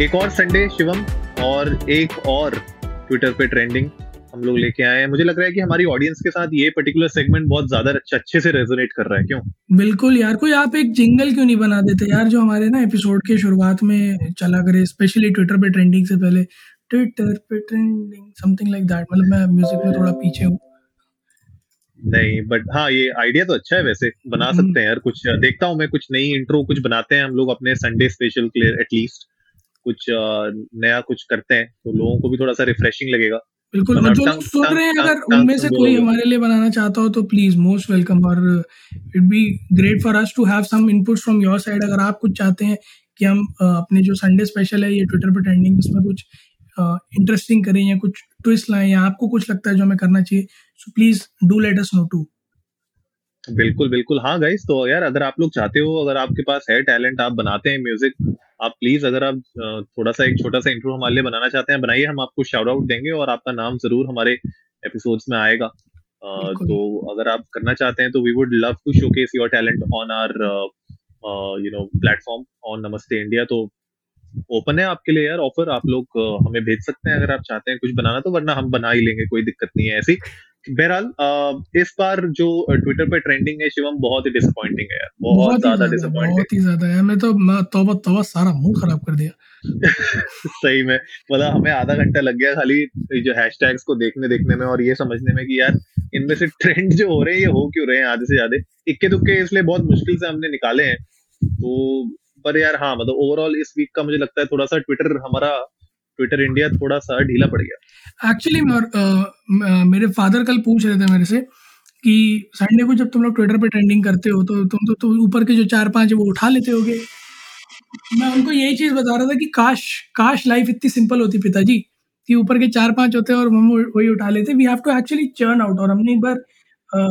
एक और संडे शिवम और एक और ट्विटर पे ट्रेंडिंग हम लोग लेके आए हैं। मुझे लग रहा है कि हमारी ऑडियंस के साथ ये पर्टिकुलर सेगमेंट बहुत ज़्यादा अच्छे से रेजोनेट कर रहा है। क्यों? बिल्कुल यार कोई आप एक जिंगल क्यों नहीं बना देते? यार जो हमारे ना एपिसोड के शुरुआत में चला करे स्पेशली ट्विटर पे ट्रेंडिंग से पहले। ट्विटर पे ट्रेंडिंग समथिंग लाइक दैट मतलब मैं म्यूज़िक में थोड़ा पीछे हूँ। नहीं बट हाँ ये आइडिया तो अच्छा है वैसे। बना हम्म। सकते हैं यार कुछ देखता हूँ मैं कुछ नई इंट्रो कुछ बनाते हैं हम लोग अपने संडे स्पेशल के लिए एटलीस्ट कुछ नया कुछ करते हैं तो लोगों को भी थोड़ा सा रिफ्रेशिंग लगेगा। बिल्कुल और जो लोग सुन रहे हैं अगर उनमें से कोई हमारे लिए बनाना चाहता हो तो प्लीज़ मोस्ट वेलकम और it be great for us to have some input from your side अगर आप कुछ चाहते हैं कि हम अपने जो संडे स्पेशल है ये ट्विटर पे ट्रेंडिंग इसमें कुछ इंटरेस्टिंग करें या कुछ ट्विस्ट लाएँ या आपको कुछ लगता है जो हमें करना चाहिए so please do let us know too बिल्कुल बिल्कुल। हाँ गाइस तो यार अगर आप लोग चाहते हो अगर आपके पास है टैलेंट आप बनाते हैं म्यूज़िक आप प्लीज़ अगर आप थोड़ा सा एक छोटा सा इंट्रो हमारे लिए बनाना चाहते हैं बनाइए हम आपको शाउट आउट देंगे और आपका नाम ज़रूर हमारे एपिसोड्स में आएगा। तो अगर आप करना चाहते हैं तो we would love to showcase your talent on our you know platform on Namaste India तो ओपन है आपके लिए यार ऑफ़र आप लोग हमें भेज सकते हैं अगर आप चाहते हैं कुछ बनाना तो वरना हम बना ही लेंगे कोई दिक्कत नहीं है ऐसी। बहरहाल इस बार जो ट्विटर पे ट्रेंडिंग है शिवम बहुत ही डिसअपॉइंटिंग है यार बहुत ज़्यादा ज़्यादा डिसअपॉइंटिंग बहुत ही ज़्यादा है मैं तो मैं तौबा तौबा सारा मुँह खराब कर दिया। सही में मतलब हमें आधा घंटा लग गया खाली जो हैशटैग्स को देखने देखने में और ये समझने में कि यार इनमें से ट्रेंड जो हो रहे हैं ये हो क्यों रहे हैं आधे से ज़्यादा? इक्के दुक्के इसलिए बहुत मुश्किल से हमने निकाले हैं। तो पर यार हाँ मतलब ओवरऑल इस वीक का मुझे लगता है थोड़ा सा ट्विटर हमारा ट्विटर इंडिया थोड़ा सा ढीला पड़ गया। एक्चुअली मेरे फादर कल पूछ रहे थे मेरे से कि संडे को जब तुम लोग ट्विटर पे ट्रेंडिंग करते हो तो तुम तो, तो ऊपर के जो चार पाँच वो उठा लेते होगे? मैं उनको यही चीज़ बता रहा था कि काश काश लाइफ इतनी सिंपल होती पिताजी कि ऊपर के चार पाँच होते और हम वही उठा लेते। We have to actually churn out और हमने एक बार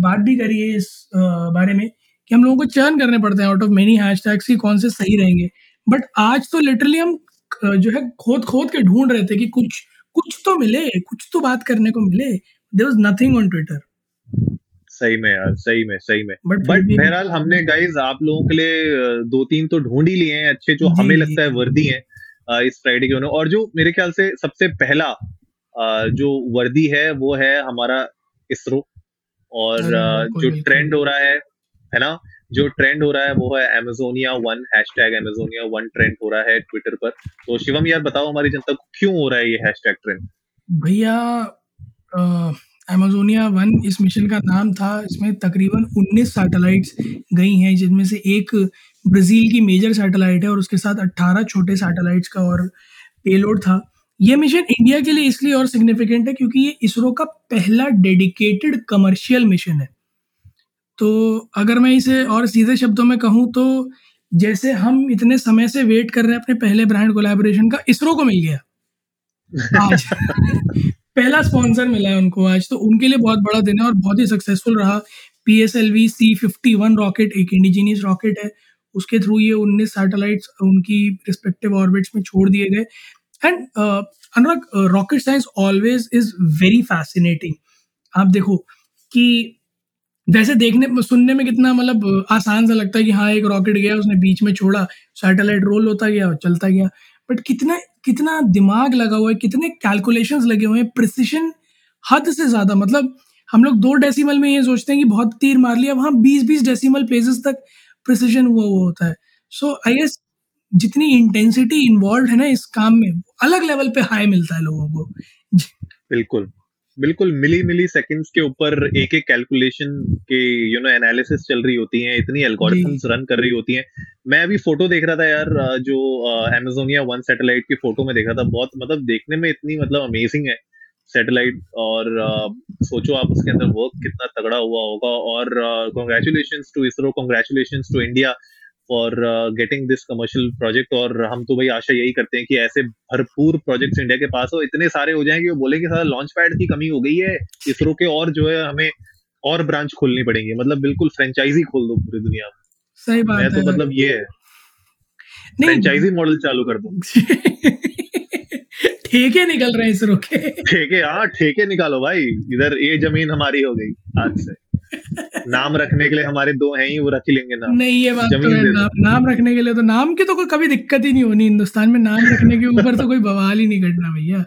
बात भी करी है इस बारे में कि हम लोगों को चर्न करने पड़ते हैं आउट ऑफ़ मेनी हैशटैग्स की कौन से सही रहेंगे। बट आज तो लिटरली हम जो है खोद खोद के ढूंढ रहे थे कि कुछ कुछ तो मिले कुछ तो बात करने को मिले। There was nothing on Twitter सही में यार सही में सही में। बट बट बहरहाल हमने गाइज़ आप लोगों के लिए दो तीन तो ढूंढ ही लिए हैं अच्छे जो हमें लगता है वर्दी हैं इस फ्राइडे के उन्होंने और जो मेरे ख्याल से सबसे पहला जो वर्दी है वो है हमारा इसरो। और जो ट्रेंड हो रहा है है ना? जो ट्रेंड हो रहा है वो है Amazonia one hashtag Amazonia one trend हो रहा है ट्विटर पर। तो शिवम यार बताओ हमारी जनता को क्यों हो रहा है ये हैशटैग ट्रेंड भैया अमेजोनिया वन इस मिशन का नाम था। इसमें तकरीबन 19 सैटेलाइट्स गई हैं, जिनमें से एक ब्राज़ील की मेजर सैटेलाइट है और उसके साथ 18 छोटे सैटेलाइट्स का और पेलोड था। ये मिशन इंडिया के लिए इसलिए और सिग्निफिकेंट है क्योंकि ये इसरो का पहला डेडिकेटेड कमर्शियल मिशन है। तो अगर मैं इसे और सीधे शब्दों में कहूँ तो जैसे हम इतने समय से वेट कर रहे हैं अपने पहले ब्रांड कोलैबोरेशन का इसरो को मिल गया। आज। पहला स्पॉन्सर मिला है उनको आज तो उनके लिए बहुत बड़ा दिन है और बहुत ही सक्सेसफुल रहा। P S L V C fifty one rocket एक इंडिजीनियस रॉकेट है। उसके थ्रू ये उन्नीस सैटेलाइट्स उनकी रिस्पेक्टिव ऑर्बिट्स में छोड़ दिए गए। And Anurag rocket science always is very fascinating आप देखो कि जैसे देखने, सुनने में कितना मतलब आसान सा लगता है कि हाँ एक रॉकेट गया, उसने बीच में छोड़ा, सैटेलाइट रोल होता गया चलता गया। बट कितना कितना दिमाग लगा हुआ है, कितने कैलकुलेशंस लगे हुए हैं प्रिसिशन हद से ज़्यादा। मतलब हम लोग दो डेसिमल में ये सोचते हैं कि बहुत तीर मार लिया, वहाँ बीस बीस डेसिमल प्लेसेस तक प्रिसिशन हुआ हुआ होता है। सो आई गेस जितनी इंटेंसिटी इन्वॉल्व है ना इस काम में अलग लेवल पे हाई मिलता है लोगों को। बिल्कुल। बिल्कुल मिली मिली सेकंड्स के ऊपर एक एक कैलकुलेशन के यू नो एनालिसिस चल रही होती हैं इतनी एल्गोरिथम्स रन कर रही होती हैं। मैं अभी फ़ोटो देख रहा था यार जो अमेजोनिया वन सैटेलाइट की फ़ोटो में देखा था बहुत मतलब देखने में इतनी मतलब अमेजिंग है सैटेलाइट और अ, सोचो आप उसके अंदर वर्क कितना तगड़ा हुआ होगा और congratulation to ISRO congratulation to India for getting this commercial project और हम तो भाई आशा यही करते हैं कि ऐसे भरपूर प्रोजेक्ट्स इंडिया के पास हो। इतने सारे हो जाएँगे वो बोले कि सारा लॉन्च पैड की कमी हो गई है इसरो के और जो है हमें और ब्रांच खोलनी पड़ेंगी। मतलब बिल्कुल फ्रेंचाइजी खोल दो पूरी दुनिया में। सही बात मैं तो मतलब ये है। फ्रेंचाइजी मॉडल चालू कर दो। ठेके निकल रहे हैं इसरो के। ठेके हाँ ठेके निकालो भाई। इधर ये ज़मीन हमारी हो गई आज से। नाम रखने के लिए हमारे दो हैं ही वो रख ही लेंगे नाम। नहीं ये बात तो है। नाम, नाम रखने के लिए तो नाम की तो कोई कभी दिक्कत ही नहीं होनी हिंदुस्तान में नाम रखने के ऊपर तो कोई बवाल ही नहीं करना भैया।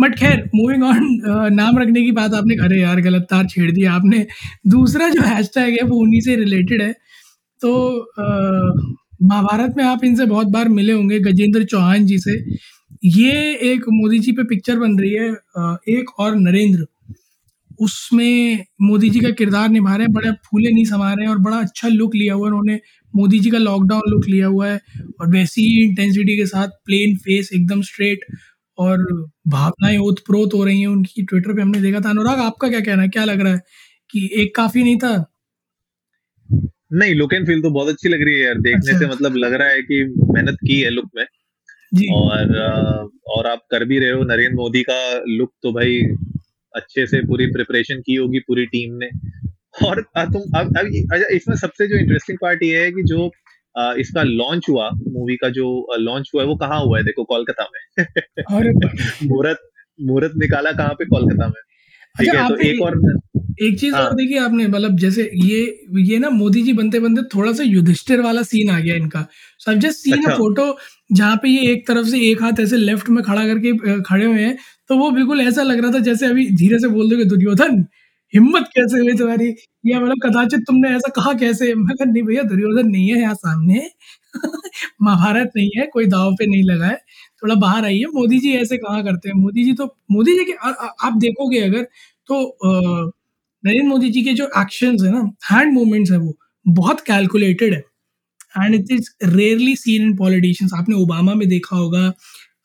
बट खैर मूविंग ऑन नाम रखने की बात आपने अरे यार गलत तार छेड़ दिया आपने। दूसरा जो हैशटैग है वो उन्हीं से रिलेटेड है। तो महाभारत में आप इनसे बहुत बार मिले होंगे गजेंद्र चौहान जी से। ये एक मोदी जी पे पिक्चर बन रही है एक और नरेंद्र। उसमें मोदी जी का किरदार निभा रहे हैं बड़े फूले नहीं समा रहे हैं और बड़ा अच्छा लुक लिया हुआ है उन्होंने। मोदी जी का लॉकडाउन लुक लिया हुआ है और वैसी ही इंटेंसिटी के साथ प्लेन फेस एकदम स्ट्रेट और भावनाएँ ओतप्रोत हो रही हैं उनकी। ट्विटर पे हमने देखा था। अनुराग आपका क्या कहना है? क्या लग रहा है कि एक काफ़ी नहीं था? नहीं लुक एंड फील तो बहुत अच्छी लग रही है यार। देखने अच्छा। से मतलब लग रहा है कि मेहनत की है लुक में। जी। और और आप कर भी रहे हो। नरेंद्र मोदी का लुक तो भाई अच्छे से पूरी प्रिपरेशन की होगी पूरी टीम ने। और तुम अब अब अच्छा, इसमें सबसे जो इंटरेस्टिंग पार्ट ये है कि जो अ, इसका लॉन्च हुआ मूवी का जो लॉन्च हुआ है वो कहाँ हुआ है? देखो कोलकाता में। मुहूर्त मुहूर्त निकाला कहाँ पे? कोलकाता में। ठीक अच्छा है तो एक और एक चीज़ हाँ। और देखी आपने? मतलब जैसे ये ये ना मोदी जी बनते बनते थोड़ा सा युधिष्ठिर वाला सीन आ गया इनका। So I just seen a. Photo जहाँ पे ये एक तरफ़ से एक हाथ ऐसे लेफ़्ट में खड़ा करके खड़े हुए हैं। तो वो बिल्कुल ऐसा लग रहा था जैसे अभी धीरे से बोल दोगे दुर्योधन हिम्मत कैसे हुई तुम्हारी? या मतलब कदाचित तुमने ऐसा कहा कैसे? मैं कहा नहीं भैया दुर्योधन नहीं है यहाँ सामने। महाभारत नहीं है कोई दाव पे नहीं लगा है। थोड़ा बाहर आइए मोदी जी ऐसे कहा करते हैं। मोदी जी तो मोदी जी के आ, आ, आप देखोगे अगर तो नरेंद्र मोदी जी के जो एक्शंस है ना हैंड मूवमेंट्स है वो बहुत कैलकुलेटेड है। And it is rarely seen in politicians आपने ओबामा में देखा होगा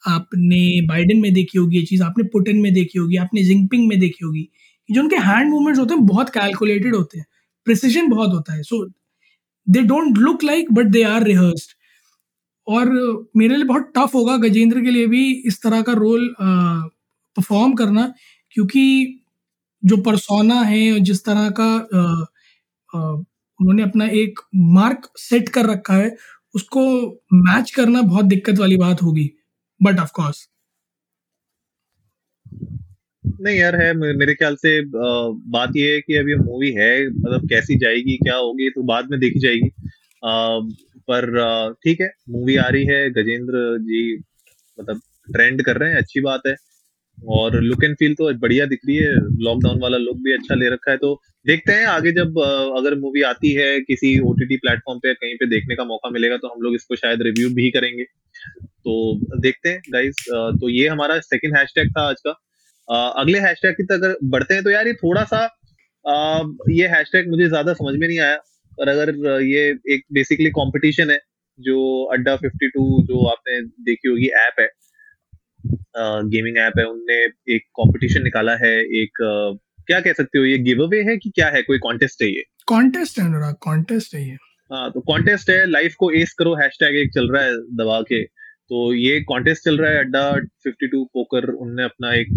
आपने बाइडेन में देखी होगी, ये चीज़ आपने पुटिन में देखी होगी, आपने जिंगपिंग में देखी होगी जो उनके हैंड मूवमेंट्स होते हैं, बहुत कैलकुलेटेड होते हैं प्रिसिजन बहुत होता है so they don't look like but they are rehearsed और मेरे लिए बहुत टफ होगा गजेंद्र के लिए भी इस तरह का रोल परफॉर्म करना, क्योंकि जो परसोना है और जिस तरह का उन्होंने अपना एक मार्क सेट कर रखा है, उसको मैच करना बहुत दिक्कत वाली बात होगी। बट ऑफ़ कोर्स नहीं यार है मेरे ख्याल से बात ये है कि अभी मूवी है मतलब कैसी जाएगी क्या होगी तो बाद में देखी जाएगी। आ, पर ठीक है मूवी आ रही है गजेंद्र जी मतलब ट्रेंड कर रहे हैं अच्छी बात है। और लुक एंड फील तो बढ़िया दिख रही है। लॉकडाउन वाला लुक भी अच्छा ले रखा है। तो देखते हैं आगे जब अगर मूवी आती है किसी ओटीटी प्लेटफॉर्म पे कहीं पे देखने का मौका मिलेगा तो हम लोग इसको शायद रिव्यू भी करेंगे। तो देखते हैं गाइस तो ये हमारा सेकंड हैशटैग था आज का। अगले हैशटैग की अगर बढ़ते हैं तो यार ये थोड़ा सा ये हैशटैग मुझे ज़्यादा समझ में नहीं आया। पर अगर ये एक बेसिकली कंपटीशन है, जो अड्डा 52 जो आपने देखी होगी ऐप है गेमिंग ऐप है उनने एक कंपटीशन निकाला है एक क्या कह सकते हो ये गिव अवे है कि क्या है? कोई कॉन्टेस्ट है ये? कॉन्टेस्ट है अनुराग कॉन्टेस्ट है ये। हाँ तो कॉन्टेस्ट है लाइफ को एस करो हैशटैग एक चल रहा है दबा के। तो ये कॉन्टेस्ट चल रहा है अड्डा 52 पोकर उनने अपना एक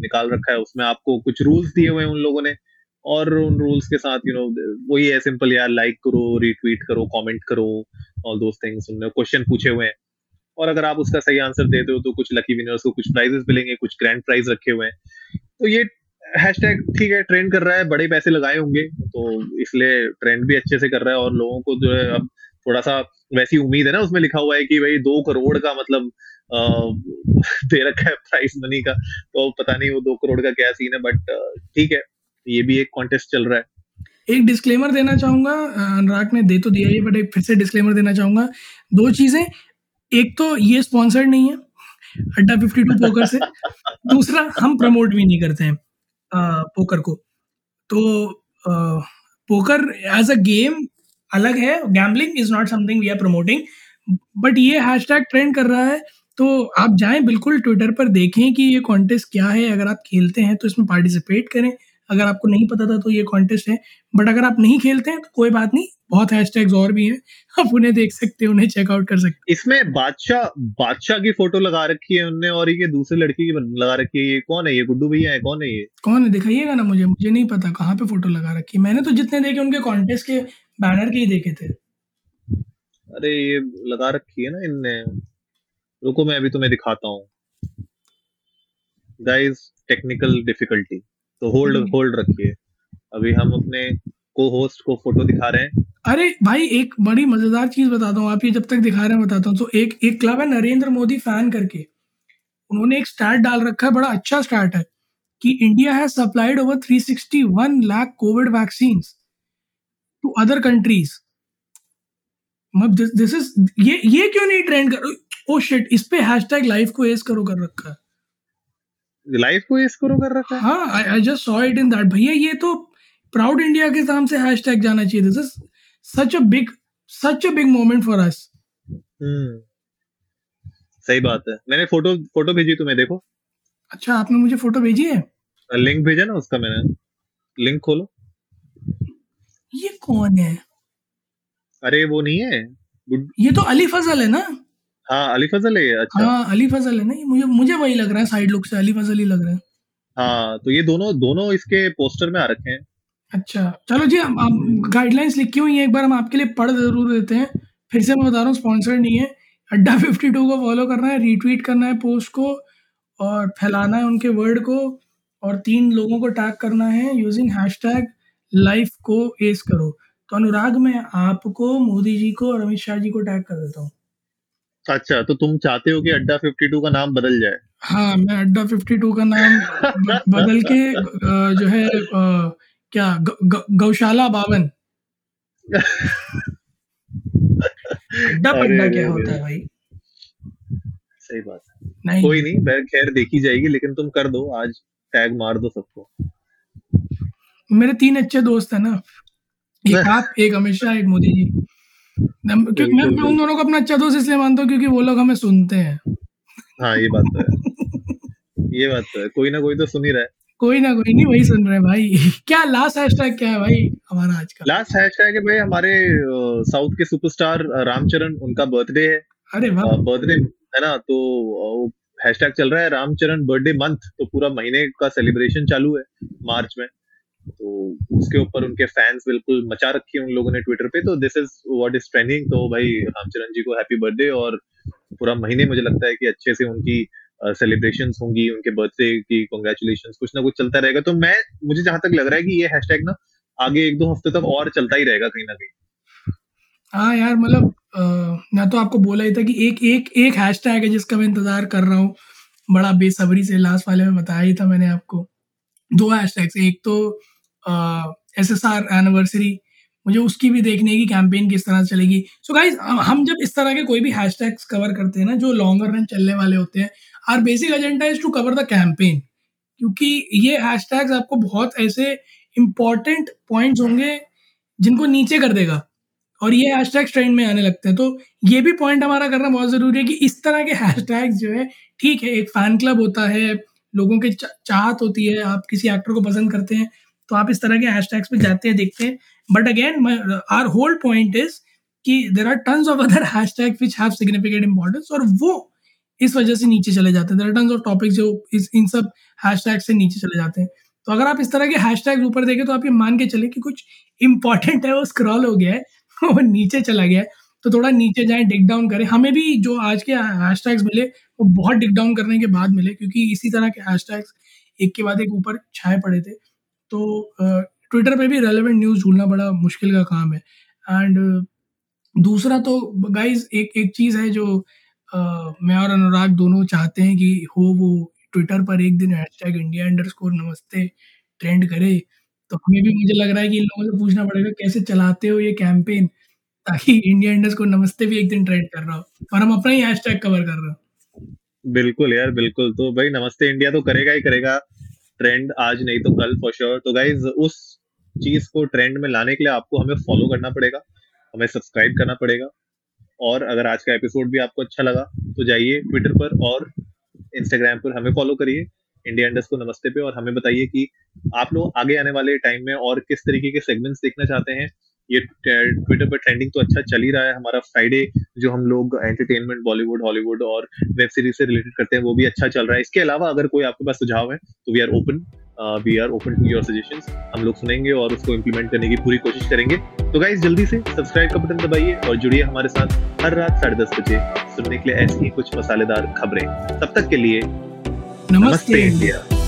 निकाल रखा है उसमें आपको कुछ रूल्स दिए हुए हैं उन लोगों ने। और उन रूल्स के साथ यू नो वही है सिंपल यार लाइक करो रीट्वीट करो कमेंट करो ऑल दोस थिंग्स उनने क्वेश्चन पूछे हुए हैं। और अगर आप उसका सही आंसर देते हो तो कुछ लकी विनर्स को कुछ प्राइजेस मिलेंगे, कुछ ग्रैंड प्राइज रखे हुए हैं। तो ये हैशटैग ठीक है ट्रेंड कर रहा है, बड़े पैसे लगाए होंगे तो इसलिए ट्रेंड भी अच्छे से कर रहा है और लोगों को जो है अब थोड़ा सा वैसी उम्मीद है ना, उसमें लिखा हुआ है कि भाई दो करोड़ का मतलब दे रखा है प्राइस मनी का। तो पता नहीं वो दो करोड़ का क्या सीन है बट ठीक है, ये भी एक कॉन्टेस्ट चल रहा है। एक डिस्क्लेमर देना चाहूँगा अनुराग ने दे तो दिया ही बट एक फिर से डिस्क्लेमर देना चाहूँगा। दो चीज़ें एक तो ये स्पॉन्सर्ड नहीं है अड्डा 52 पोकर से। दूसरा हम प्रमोट भी नहीं करते हैं अ, पोकर को। तो अ, पोकर एज अ गेम अलग है gambling is not something we are promoting but ये हैशटैग ट्रेंड कर रहा है। तो आप जाएँ बिल्कुल ट्विटर पर देखें कि ये कॉन्टेस्ट क्या है। अगर आप खेलते हैं तो इसमें पार्टिसिपेट करें। अगर आपको नहीं पता था तो ये कॉन्टेस्ट है। बट अगर आप नहीं खेलते हैं तो कोई बात नहीं बहुत हैशटैग्स और भी हैं। आप उन्हें देख सकते हैं उन्हें चेकआउट कर सकते हैं। इसमें बादशाह बादशाह की फ़ोटो लगा रखी है उनने और ये दूसरी लड़की की लगा रखी है। ये कौन है? ये गुड्डू भैया है कौन है ये? कौन है? दिखाइएगा ना मुझे मुझे नहीं पता कहाँ पे फ़ोटो लगा रखी है। मैंने तो जितने देखे उनके कॉन्टेस्ट के बैनर के ही देखे थे। अरे ये लगा रखी है ना इनने। रुको मैं अभी तुम्हें दिखाता हूँ। गाइस टेक्निकल डिफिकल्टी तो होल्ड हम्म। होल्ड रखिए। अभी हम अपने को होस्ट को फ़ोटो दिखा रहे हैं। अरे भाई एक बड़ी मज़ेदार चीज़ बताता हूँ आप ये जब तक दिखा रहे हैं बताता हूँ। तो एक एक क्लब है नरेंद्र मोदी फ़ैन करके। उन्होंने एक स्टार्ट डाल रखा है बड़ा अच्छा स्टार्ट है कि India has supplied over 361 lakh COVID vaccine to other countries this is ये ये क्यों नहीं ट्रेंड कर ओ शिट इस पे हैशटैग लाइफ को एस करो कर रखा है। लाइव को इस करो कर रखा है। हाँ I I just saw it in that भैया ये तो प्राउड इंडिया के नाम से हैशटैग जाना चाहिए this is such a big such a big moment for us hmm. सही बात है। मैंने फ़ोटो फ़ोटो भेजी तुम्हें देखो। अच्छा आपने मुझे फ़ोटो भेजी है? लिंक भेजा ना उसका मैंने। लिंक खोलो। ये कौन है? अरे वो नहीं है। ये तो अली फजल है ना? हाँ अली फजल है अच्छा। हाँ अली फजल है ना मुझे मुझे वही लग रहा है साइड लुक से अली फजल ही लग रहा है। हाँ तो ये दोनों दोनों इसके पोस्टर में आ रखे हैं। अच्छा चलो जी हम, हम गाइडलाइंस लिखी हुई है एक बार हम आपके लिए पढ़ ज़रूर देते हैं। फिर से मैं बता रहा हूँ स्पॉन्सर नहीं है। अड्डा फिफ्टी टू को फॉलो करना है रीट्वीट करना है पोस्ट को और फैलाना है उनके वर्ड को और तीन लोगों को टैग करना है यूजिंग हैश टैग लाइफ को एस करो। तो अनुराग मैं आपको मोदी जी को और अमित शाह जी को टैग कर देता हूँ। अच्छा तो तुम चाहते हो कि अड्डा 52 का नाम बदल जाए? हाँ मैं अड्डा फिफ्टी टू का नाम बदल के जो है क्या ग, ग, गौशाला बावन। अड्डा पड्डा क्या होता है भाई? सही बात है। नहीं। कोई नहीं मैं खैर देखी जाएगी लेकिन तुम कर दो आज टैग मार दो सबको। मेरे तीन अच्छे दोस्त है ना। एक आप एक अमित शाह एक मोदी जी। क्योंकि मैं मैं उन दोनों को अपना अच्छा दोस्त इसलिए मानता हूँ क्योंकि वो लोग हमें सुनते हैं। हाँ ये बात तो है। ये बात तो है। कोई ना कोई तो सुन ही रहा है। कोई ना कोई नहीं वही सुन रहे भाई। क्या लास्ट हैशटैग क्या है भाई हमारा आज का? लास्ट हैशटैग है भाई हमारे साउथ के सुपरस्टार रामचरण उनका बर्थडे है। अरे वाह। बर्थडे है ना? तो हैशटैग चल रहा है रामचरण बर्थडे मंथ तो पूरा महीने का सेलिब्रेशन चालू है मार्च में। तो उसके ऊपर उनके फैंस बिल्कुल मचा रखी उन लोगों ने ट्विटर पे तो this is what is trending तो भाई रामचरण जी को हैप्पी बर्थडे और पूरा महीने मुझे लगता है कि अच्छे से उनकी सेलिब्रेशन uh, होंगी उनके बर्थडे की कॉन्ग्रेचुलेशन कुछ ना कुछ चलता रहेगा। तो मैं मुझे जहाँ तक लग रहा है कि ये हैशटैग ना आगे एक दो हफ़्ते तक और चलता ही रहेगा कहीं ना कहीं। हाँ यार मतलब मैं तो आपको बोला ही था कि एक एक एक हैशटैग है जिसका मैं इंतज़ार कर रहा हूँ। बड़ा बेसब्री से लास्ट वाले में बताया ही था मैंने आपको। दो हैशटैग्स एक तो एस एस आर एनिवर्सरी मुझे उसकी भी देखनी कि कैंपेन किस तरह से चलेगी। सो so गाइज़ हम जब इस तरह के कोई भी हैशटैग्स कवर करते हैं ना, जो लॉन्गर रन चलने वाले होते हैं our basic agenda is to cover the campaign क्योंकि ये हैशटैग्स आपको बहुत ऐसे इंपॉर्टेंट पॉइंट्स होंगे जिनको नीचे कर देगा, और ये हैशटैग ट्रेंड में आने लगते हैं। तो ये भी पॉइंट हमारा करना बहुत ज़रूरी है कि इस तरह के हैशटैग्स जो है, ठीक है, एक फ़ैन क्लब होता है, लोगों के चाहत होती है, आप किसी एक्टर को पसंद करते हैं तो आप इस तरह के हैश टैग्स पे जाते हैं, देखते हैं। But again our whole point is कि there are tons of other hashtag which have significant importance और वो इस वजह से नीचे चले जाते हैं। There are tons of topic जो इस, इन सब हैश टैग से नीचे चले जाते हैं। तो अगर आप इस तरह के हैशटैग ऊपर देखें तो आप ये मान के चले कि कुछ इंपॉर्टेंट है, वो स्क्रॉल हो गया है, वो नीचे चला गया है। तो थोड़ा नीचे जाएँ डिग डाउन करें। हमें भी जो आज के हैश टैग्स मिले, वो बहुत डिग डाउन करने के बाद मिले, क्योंकि इसी तरह के हैशटैग्स एक के बाद एक ऊपर छाए पड़े थे। तो ट्विटर पे भी रेलेवेंट न्यूज़ ढूंढना बड़ा मुश्किल का काम है। एंड दूसरा तो गाइज़ एक एक चीज़ है जो मैं और अनुराग दोनों चाहते हैं कि हो वो ट्विटर पर एक दिन हैशटैग इंडिया अंडर स्कोर नमस्ते ट्रेंड करे। तो हमें भी मुझे लग रहा है कि इन लोगों से पूछना पड़ेगा कैसे चलाते हो ये कैंपेन ताकि इंडिया अंडर स्कोर नमस्ते भी एक दिन ट्रेंड कर रहा हो। और हम अपना ही हैशटैग कवर कर रहे हो। बिल्कुल यार, बिल्कुल। तो भाई नमस्ते इंडिया तो करेगा ही करेगा। ट्रेंड आज नहीं तो कल फॉर श्योर तो गाइज़ उस चीज़ को ट्रेंड में लाने के लिए आपको हमें फॉलो करना पड़ेगा, हमें सब्सक्राइब करना पड़ेगा और अगर आज का एपिसोड भी आपको अच्छा लगा तो जाइए ट्विटर पर और इंस्टाग्राम पर हमें फॉलो करिए इंडिया इंडस्ट को नमस्ते पे और हमें बताइए कि आप लोग आगे आने वाले टाइम में और किस तरीके के सेगमेंट्स देखना चाहते हैं ये ट्विटर पर ट्रेंडिंग तो अच्छा चल ही रहा है। हमारा फ्राइडे जो हम लोग एंटरटेनमेंट बॉलीवुड हॉलीवुड और वेब सीरीज़ से रिलेटेड करते हैं वो भी अच्छा चल रहा है। इसके अलावा अगर कोई आपके पास सुझाव है तो we are open we are open to your suggestions हम लोग सुनेंगे और उसको इम्प्लीमेंट करने की पूरी कोशिश करेंगे। तो गाइज़ जल्दी से सब्सक्राइब का बटन दबाइए और जुड़िए हमारे साथ हर रात साढ़े दस बजे सुनने के लिए ऐसी ही कुछ मसालेदार खबरें। तब तक के लिए नमस्ते, नमस्ते इंडिया।